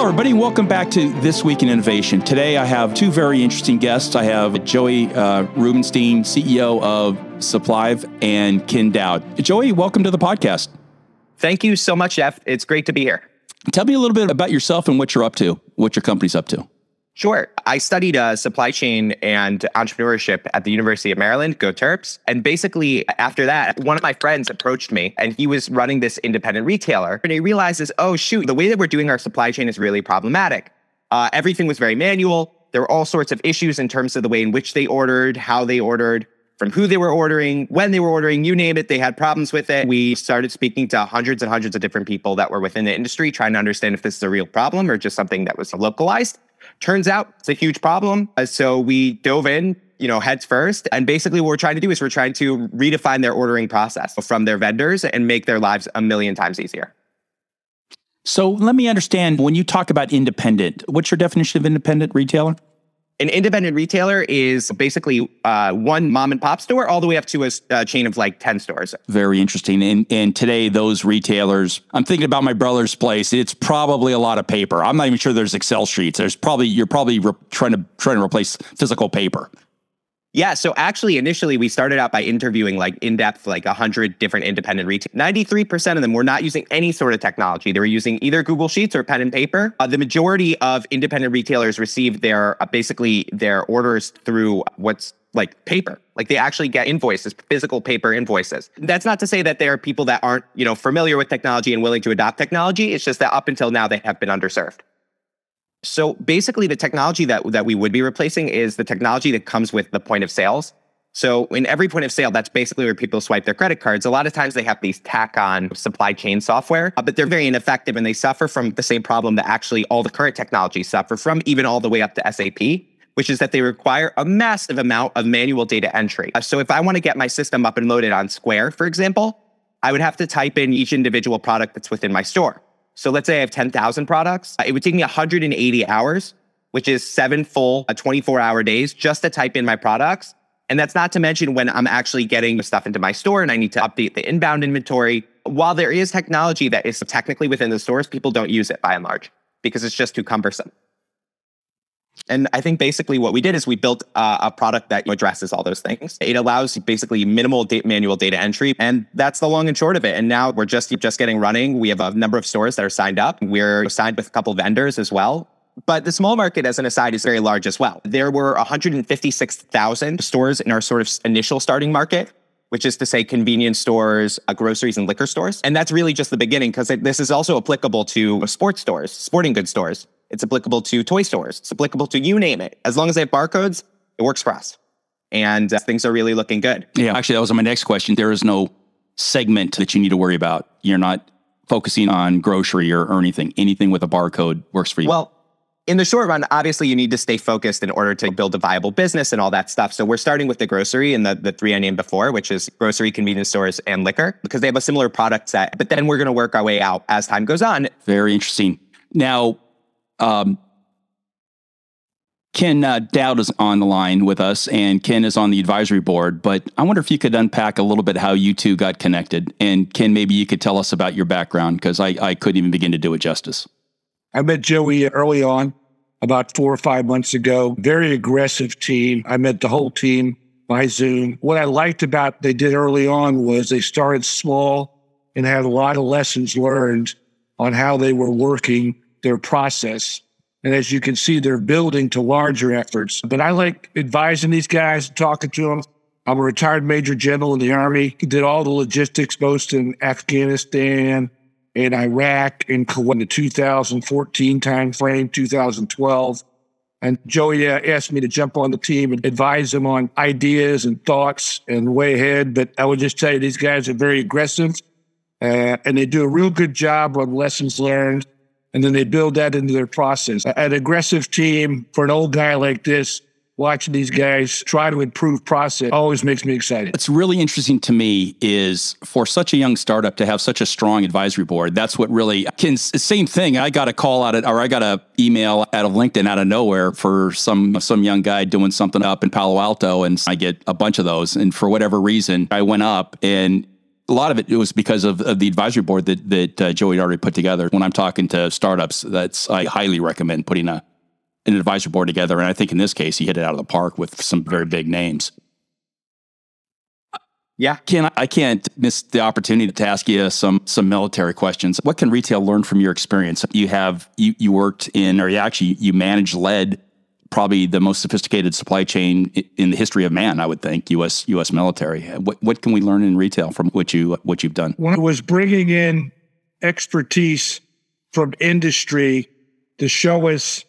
Hello, everybody, and welcome back to This Week in Innovation. Today, I have two very interesting guests. I have Joey uh, Rubenstein, CEO of Supplive, and Ken Dowd. Joey, welcome to the podcast. Thank you so much, Jeff. It's great to be here. Tell me a little bit about yourself and what you're up to, what your company's up to. Sure. I studied uh, supply chain and entrepreneurship at the University of Maryland, go Terps. And basically, after that, one of my friends approached me and he was running this independent retailer. And he realizes, oh, shoot, the way that we're doing our supply chain is really problematic. Uh, everything was very manual. There were all sorts of issues in terms of the way in which they ordered, how they ordered, from who they were ordering, when they were ordering, you name it, they had problems with it. We started speaking to hundreds and hundreds of different people that were within the industry, trying to understand if this is a real problem or just something that was localized. Turns out it's a huge problem. Uh, so we dove in, you know, heads first. And basically what we're trying to do is we're trying to redefine their ordering process from their vendors and make their lives a million times easier. So let me understand when you talk about independent, what's your definition of independent retailer? An independent retailer is basically uh, one mom and pop store all the way up to a, a, chain of like 10 stores. Very interesting. And, and today, those retailers, I'm thinking about my brother's place. It's probably a lot of paper. I'm not even sure there's Excel sheets. There's probably, you're probably re- trying to, trying to replace physical paper. Yeah. So actually, initially, we started out by interviewing like in depth, like 100 different independent retail. 93% of them were not using any sort of technology. They were using either Google Sheets or pen and paper. Uh, the majority of independent retailers receive their uh, basically their orders through what's like paper. Like they actually get invoices, physical paper invoices. That's not to say that there are people that aren't, you know, familiar with technology and willing to adopt technology. It's just that up until now they have been underserved. So basically, the technology that, that we would be replacing is the technology that comes with the point of sales. So in every point of sale, that's basically where people swipe their credit cards. A lot of times they have these tack on supply chain software, uh, but they're very ineffective and they suffer from the same problem that actually all the current technologies suffer from, even all the way up to SAP, which is that they require a massive amount of manual data entry. Uh, so if I want to get my system up and loaded on Square, for example, I would have to type in each individual product that's within my store. So let's say I have 10,000 products. It would take me 180 hours, which is seven full uh, 24 hour days just to type in my products. And that's not to mention when I'm actually getting stuff into my store and I need to update the inbound inventory. While there is technology that is technically within the stores, people don't use it by and large because it's just too cumbersome. And I think basically what we did is we built uh, a product that addresses all those things. It allows basically minimal data, manual data entry, and that's the long and short of it. And now we're just just getting running. We have a number of stores that are signed up. We're signed with a couple vendors as well. But the small market, as an aside, is very large as well. There were 156,000 stores in our sort of initial starting market which is to say convenience stores, uh, groceries, and liquor stores. And that's really just the beginning because this is also applicable to sports stores, sporting goods stores. It's applicable to toy stores. It's applicable to you name it. As long as they have barcodes, it works for us. And uh, things are really looking good. Yeah, actually, that was my next question. There is no segment that you need to worry about. You're not focusing on grocery or, or anything. Anything with a barcode works for you. Well, in the short run, obviously you need to stay focused in order to build a viable business and all that stuff. So we're starting with the grocery and the, the three I named before, which is grocery, convenience stores, and liquor, because they have a similar product set. But then we're going to work our way out as time goes on. Very interesting. Now, um, Ken uh, Dowd is on the line with us, and Ken is on the advisory board. But I wonder if you could unpack a little bit how you two got connected. And Ken, maybe you could tell us about your background because I, I couldn't even begin to do it justice. I met Joey early on, about four or five months ago. Very aggressive team. I met the whole team by Zoom. What I liked about they did early on was they started small and had a lot of lessons learned on how they were working their process. And as you can see, they're building to larger efforts. But I like advising these guys, talking to them. I'm a retired major general in the Army, did all the logistics, both in Afghanistan and Iraq in the 2014 timeframe, 2012. And Joey uh, asked me to jump on the team and advise them on ideas and thoughts and way ahead. But I would just tell you, these guys are very aggressive uh, and they do a real good job on lessons learned and then they build that into their process. An aggressive team for an old guy like this, watching these guys try to improve process always makes me excited. What's really interesting to me is for such a young startup to have such a strong advisory board. That's what really can same thing. I got a call out of, or I got a email out of LinkedIn out of nowhere for some some young guy doing something up in Palo Alto, and I get a bunch of those. And for whatever reason, I went up and a lot of it, it was because of, of the advisory board that that uh, Joey already put together. When I'm talking to startups, that's I highly recommend putting a an advisory board together. And I think in this case, he hit it out of the park with some very big names. Yeah. Ken I can't miss the opportunity to ask you some some military questions. What can retail learn from your experience? You have you you worked in or you actually you managed led probably the most sophisticated supply chain in the history of man, I would think, US US military. What what can we learn in retail from what you what you've done? One was bringing in expertise from industry to show us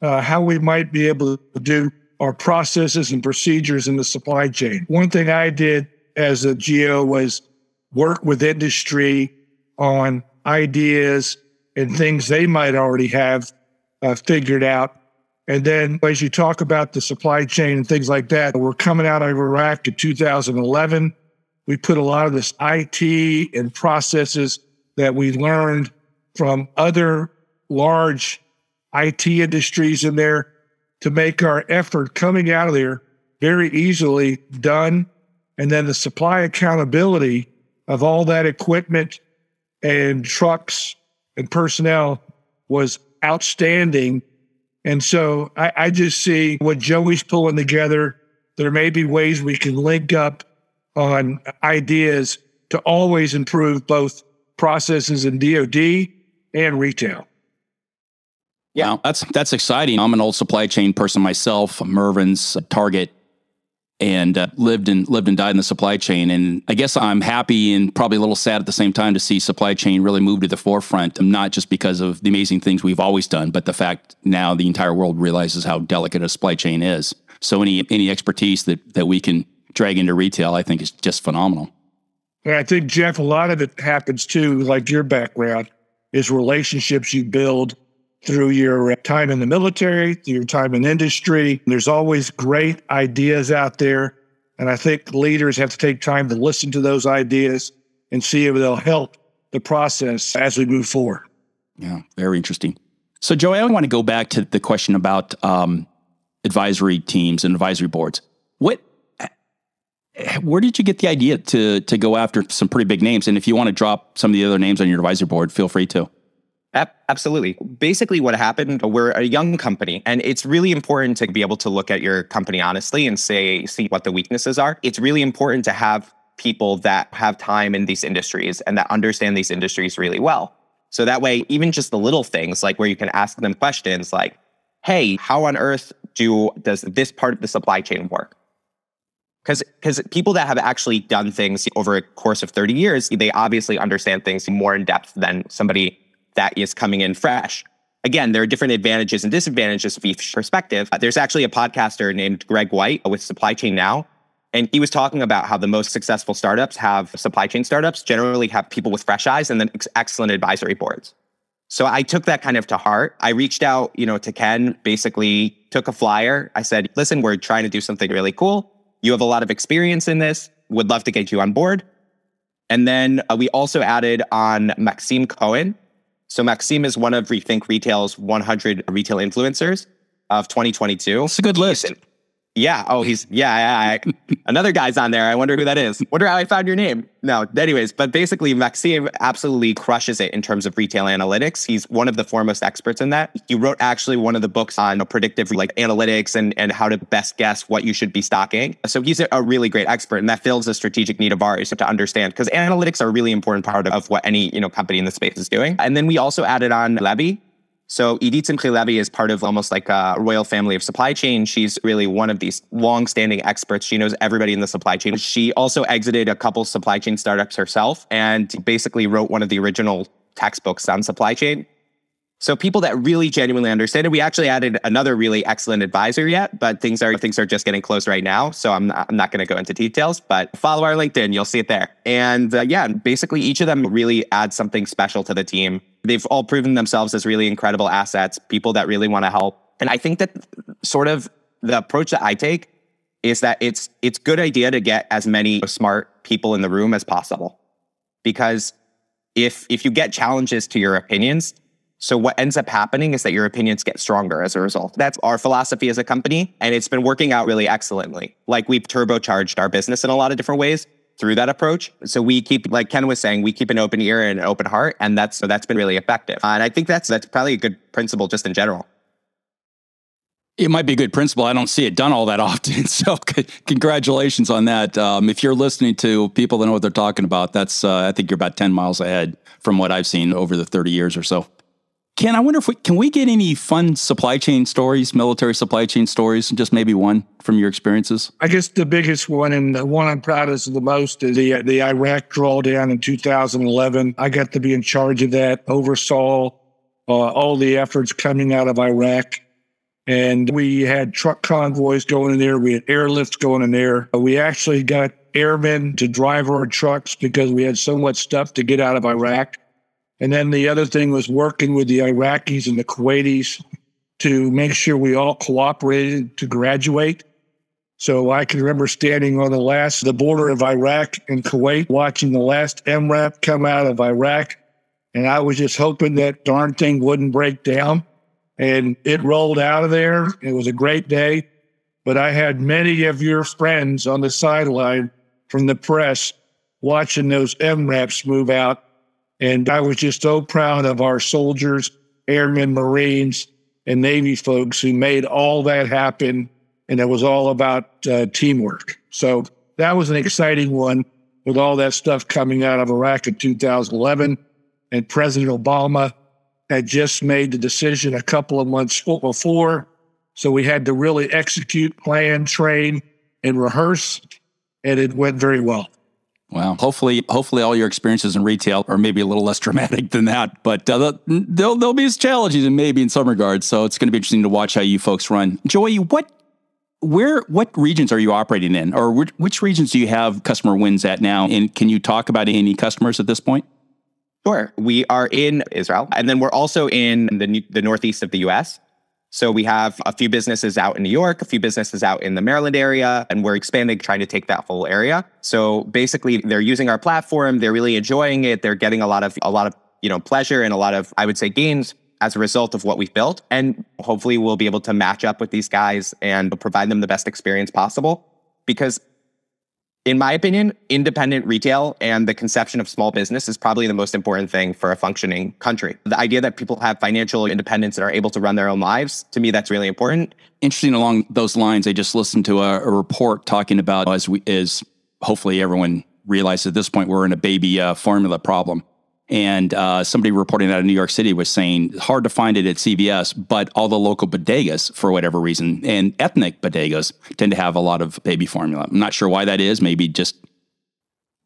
uh, how we might be able to do our processes and procedures in the supply chain. One thing I did as a GO was work with industry on ideas and things they might already have uh, figured out. And then as you talk about the supply chain and things like that, we're coming out of Iraq in 2011. We put a lot of this IT and processes that we learned from other large IT industries in there to make our effort coming out of there very easily done and then the supply accountability of all that equipment and trucks and personnel was outstanding. And so I, I, just see what Joey's pulling together. There may be ways we can link up on ideas to always improve both processes in DoD and retail. Yeah, that's that's exciting. I'm an old supply chain person myself. Mervyn's, uh, Target, and uh, lived and lived and died in the supply chain. And I guess I'm happy and probably a little sad at the same time to see supply chain really move to the forefront. Not just because of the amazing things we've always done, but the fact now the entire world realizes how delicate a supply chain is. So any any expertise that that we can drag into retail, I think is just phenomenal. I think Jeff, a lot of it happens too, like your background, is relationships you build through your time in the military, through your time in industry. There's always great ideas out there. And I think leaders have to take time to listen to those ideas and see if they'll help the process as we move forward. Yeah, very interesting. So, Joey, I want to go back to the question about um, advisory teams and advisory boards. What, where did you get the idea to to go after some pretty big names? And if you want to drop some of the other names on your advisory board, feel free to. Absolutely. Basically, what happened, we're a young company, and it's really important to be able to look at your company honestly and say, see what the weaknesses are. It's really important to have people that have time in these industries and that understand these industries really well. So that way, even just the little things like where you can ask them questions like, hey, how on earth do does this part of the supply chain work? Because because people that have actually done things over a course of 30 years, they obviously understand things more in depth than somebody that is coming in fresh. Again, there are different advantages and disadvantages of each perspective. There's actually a podcaster named Greg White with Supply Chain Now. And he was talking about how the most successful startups have supply chain startups generally have people with fresh eyes and then ex- excellent advisory boards. So I took that kind of to heart. I reached out, you know, to Ken, basically took a flyer. I said, listen, we're trying to do something really cool. You have a lot of experience in this. Would love to get you on board. And then uh, we also added on Maxime Cohen, so Maxime is one of Rethink Retail's 100 retail influencers of 2022. It's a good list. Yeah. Oh, he's yeah. yeah, yeah. Another guy's on there. I wonder who that is. Wonder how I found your name. No. Anyways, but basically, Maxime absolutely crushes it in terms of retail analytics. He's one of the foremost experts in that. He wrote actually one of the books on predictive like analytics and and how to best guess what you should be stocking. So he's a really great expert, and that fills a strategic need of ours to understand because analytics are a really important part of what any you know company in the space is doing. And then we also added on Levy, so Idit Simchi is part of almost like a royal family of supply chain. She's really one of these long-standing experts. She knows everybody in the supply chain. She also exited a couple supply chain startups herself and basically wrote one of the original textbooks on supply chain. So people that really genuinely understand it. We actually added another really excellent advisor yet, but things are things are just getting close right now. So I'm not, I'm not going to go into details, but follow our LinkedIn, you'll see it there. And uh, yeah, basically each of them really adds something special to the team. They've all proven themselves as really incredible assets, people that really want to help. And I think that sort of the approach that I take is that it's it's good idea to get as many smart people in the room as possible. Because if if you get challenges to your opinions, so what ends up happening is that your opinions get stronger as a result. That's our philosophy as a company. And it's been working out really excellently. Like we've turbocharged our business in a lot of different ways. through that approach. So we keep, like Ken was saying, we keep an open ear and an open heart, and that's so that's been really effective. And I think that's that's probably a good principle just in general. It might be a good principle. I don't see it done all that often. So, congratulations on that. Um, if you're listening to people that know what they're talking about, that's uh, I think you're about ten miles ahead from what I've seen over the 30 years or so. Ken, I wonder if we can we get any fun supply chain stories, military supply chain stories, just maybe one from your experiences. I guess the biggest one and the one I'm proudest of the most is the the Iraq drawdown in 2011. I got to be in charge of that, oversaw uh, all the efforts coming out of Iraq. And we had truck convoys going in there. We had airlifts going in there. We actually got airmen to drive our trucks because we had so much stuff to get out of Iraq. And then the other thing was working with the Iraqis and the Kuwaitis to make sure we all cooperated to graduate. So I can remember standing on the last, the border of Iraq and Kuwait, watching the last MRAP come out of Iraq. And I was just hoping that darn thing wouldn't break down. And it rolled out of there. It was a great day. But I had many of your friends on the sideline from the press watching those MRAPs move out and I was just so proud of our soldiers, airmen, Marines, and Navy folks who made all that happen. And it was all about uh, teamwork. So that was an exciting one with all that stuff coming out of Iraq in 2011. And President Obama had just made the decision a couple of months before. So we had to really execute, plan, train, and rehearse. And it went very well. Wow. Hopefully, hopefully all your experiences in retail are maybe a little less dramatic than that, but uh, they'll, they'll be as challenging and maybe in some regards. So it's going to be interesting to watch how you folks run. Joey, what, where, what regions are you operating in or which, which regions do you have customer wins at now? And can you talk about any customers at this point? Sure. We are in Israel, and then we're also in the, the northeast of the US. So we have a few businesses out in New York, a few businesses out in the Maryland area, and we're expanding, trying to take that whole area. So basically, they're using our platform, they're really enjoying it, they're getting a lot of a lot of you know pleasure and a lot of I would say gains as a result of what we've built. And hopefully, we'll be able to match up with these guys and provide them the best experience possible. Because in my opinion, independent retail and the conception of small business is probably the most important thing for a functioning country. The idea that people have financial independence and are able to run their own lives, to me, that's really important. Interesting along those lines, I just listened to a, a report talking about as we as hopefully everyone realizes at this point we're in a baby uh, formula problem. And uh, somebody reporting out of New York City was saying hard to find it at CVS, but all the local bodegas, for whatever reason, and ethnic bodegas tend to have a lot of baby formula. I'm not sure why that is. Maybe just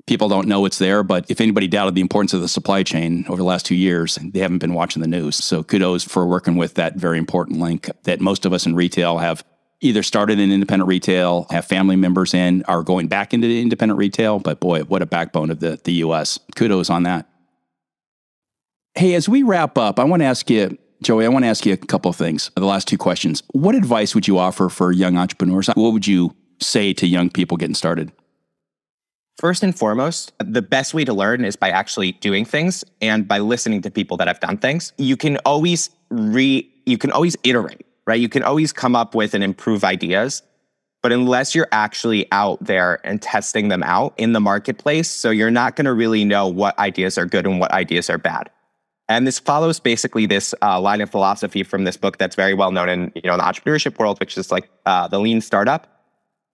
people don't know it's there. But if anybody doubted the importance of the supply chain over the last two years, they haven't been watching the news. So kudos for working with that very important link that most of us in retail have either started in independent retail, have family members in, are going back into independent retail. But boy, what a backbone of the, the US. Kudos on that. Hey, as we wrap up, I want to ask you, Joey, I want to ask you a couple of things. The last two questions. What advice would you offer for young entrepreneurs? What would you say to young people getting started? First and foremost, the best way to learn is by actually doing things and by listening to people that have done things. You can always re you can always iterate, right? You can always come up with and improve ideas. But unless you're actually out there and testing them out in the marketplace, so you're not going to really know what ideas are good and what ideas are bad. And this follows basically this uh, line of philosophy from this book that's very well known in you know the entrepreneurship world, which is like uh, the Lean Startup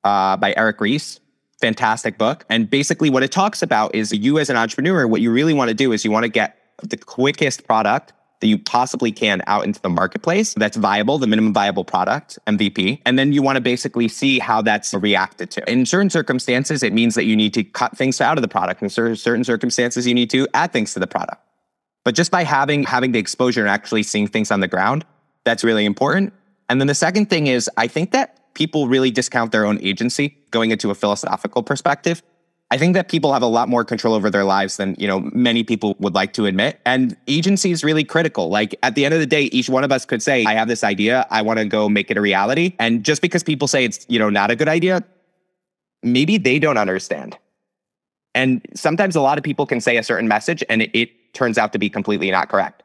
uh, by Eric Ries. Fantastic book. And basically, what it talks about is you as an entrepreneur, what you really want to do is you want to get the quickest product that you possibly can out into the marketplace that's viable, the minimum viable product, MVP. And then you want to basically see how that's reacted to. In certain circumstances, it means that you need to cut things out of the product. In certain circumstances, you need to add things to the product. But just by having having the exposure and actually seeing things on the ground, that's really important. And then the second thing is I think that people really discount their own agency going into a philosophical perspective. I think that people have a lot more control over their lives than, you know, many people would like to admit. And agency is really critical. Like at the end of the day, each one of us could say, I have this idea, I want to go make it a reality. And just because people say it's, you know, not a good idea, maybe they don't understand. And sometimes a lot of people can say a certain message and it, it turns out to be completely not correct.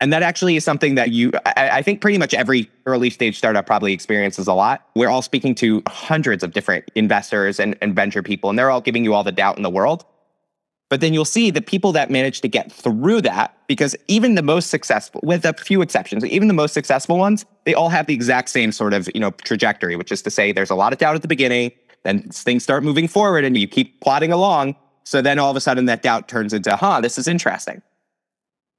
And that actually is something that you, I, I, think pretty much every early stage startup probably experiences a lot. We're all speaking to hundreds of different investors and, and venture people, and they're all giving you all the doubt in the world. But then you'll see the people that manage to get through that, because even the most successful, with a few exceptions, even the most successful ones, they all have the exact same sort of, you know, trajectory, which is to say there's a lot of doubt at the beginning, then things start moving forward and you keep plodding along. So then all of a sudden that doubt turns into, huh, this is interesting.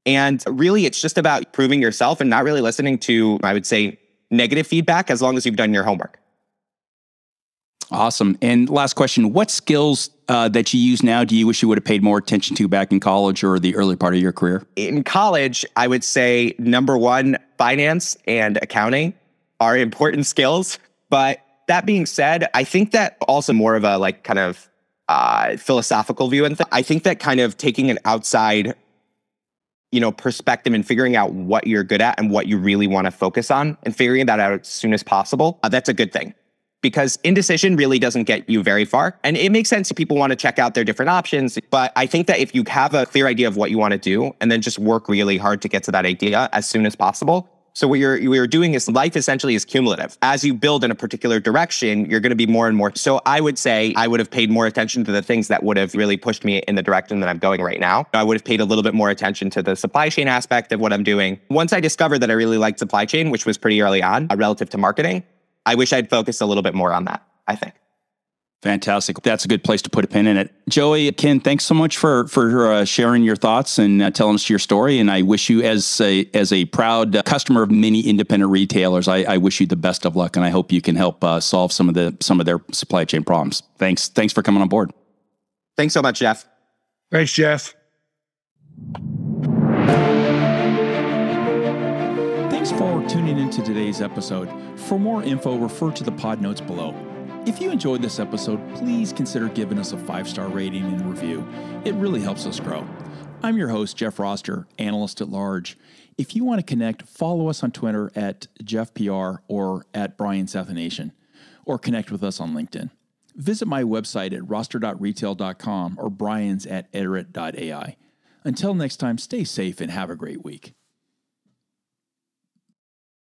And really, it's just about proving yourself and not really listening to, I would say, negative feedback as long as you've done your homework. Awesome. And last question What skills uh, that you use now do you wish you would have paid more attention to back in college or the early part of your career? In college, I would say number one, finance and accounting are important skills. But that being said, I think that also more of a like kind of uh, philosophical view. And th- I think that kind of taking an outside you know perspective and figuring out what you're good at and what you really want to focus on and figuring that out as soon as possible uh, that's a good thing because indecision really doesn't get you very far. And it makes sense if people want to check out their different options. But I think that if you have a clear idea of what you want to do and then just work really hard to get to that idea as soon as possible. So what you're, you're doing is life essentially is cumulative. As you build in a particular direction, you're going to be more and more. So I would say I would have paid more attention to the things that would have really pushed me in the direction that I'm going right now. I would have paid a little bit more attention to the supply chain aspect of what I'm doing. Once I discovered that I really liked supply chain, which was pretty early on uh, relative to marketing, I wish I'd focused a little bit more on that, I think. Fantastic. That's a good place to put a pin in it. Joey, Ken, thanks so much for for uh, sharing your thoughts and uh, telling us your story. And I wish you, as a as a proud uh, customer of many independent retailers, I, I, wish you the best of luck, and I hope you can help uh, solve some of the some of their supply chain problems. Thanks. Thanks for coming on board. Thanks so much, Jeff. Thanks, Jeff. Thanks for tuning into today's episode. For more info, refer to the pod notes below. If you enjoyed this episode, please consider giving us a five star rating and review. It really helps us grow. I'm your host, Jeff Roster, analyst at large. If you want to connect, follow us on Twitter at JeffPR or at Brian Sathianathan, or connect with us on LinkedIn. Visit my website at roster.retail.com or brian's at iterate.ai. Until next time, stay safe and have a great week.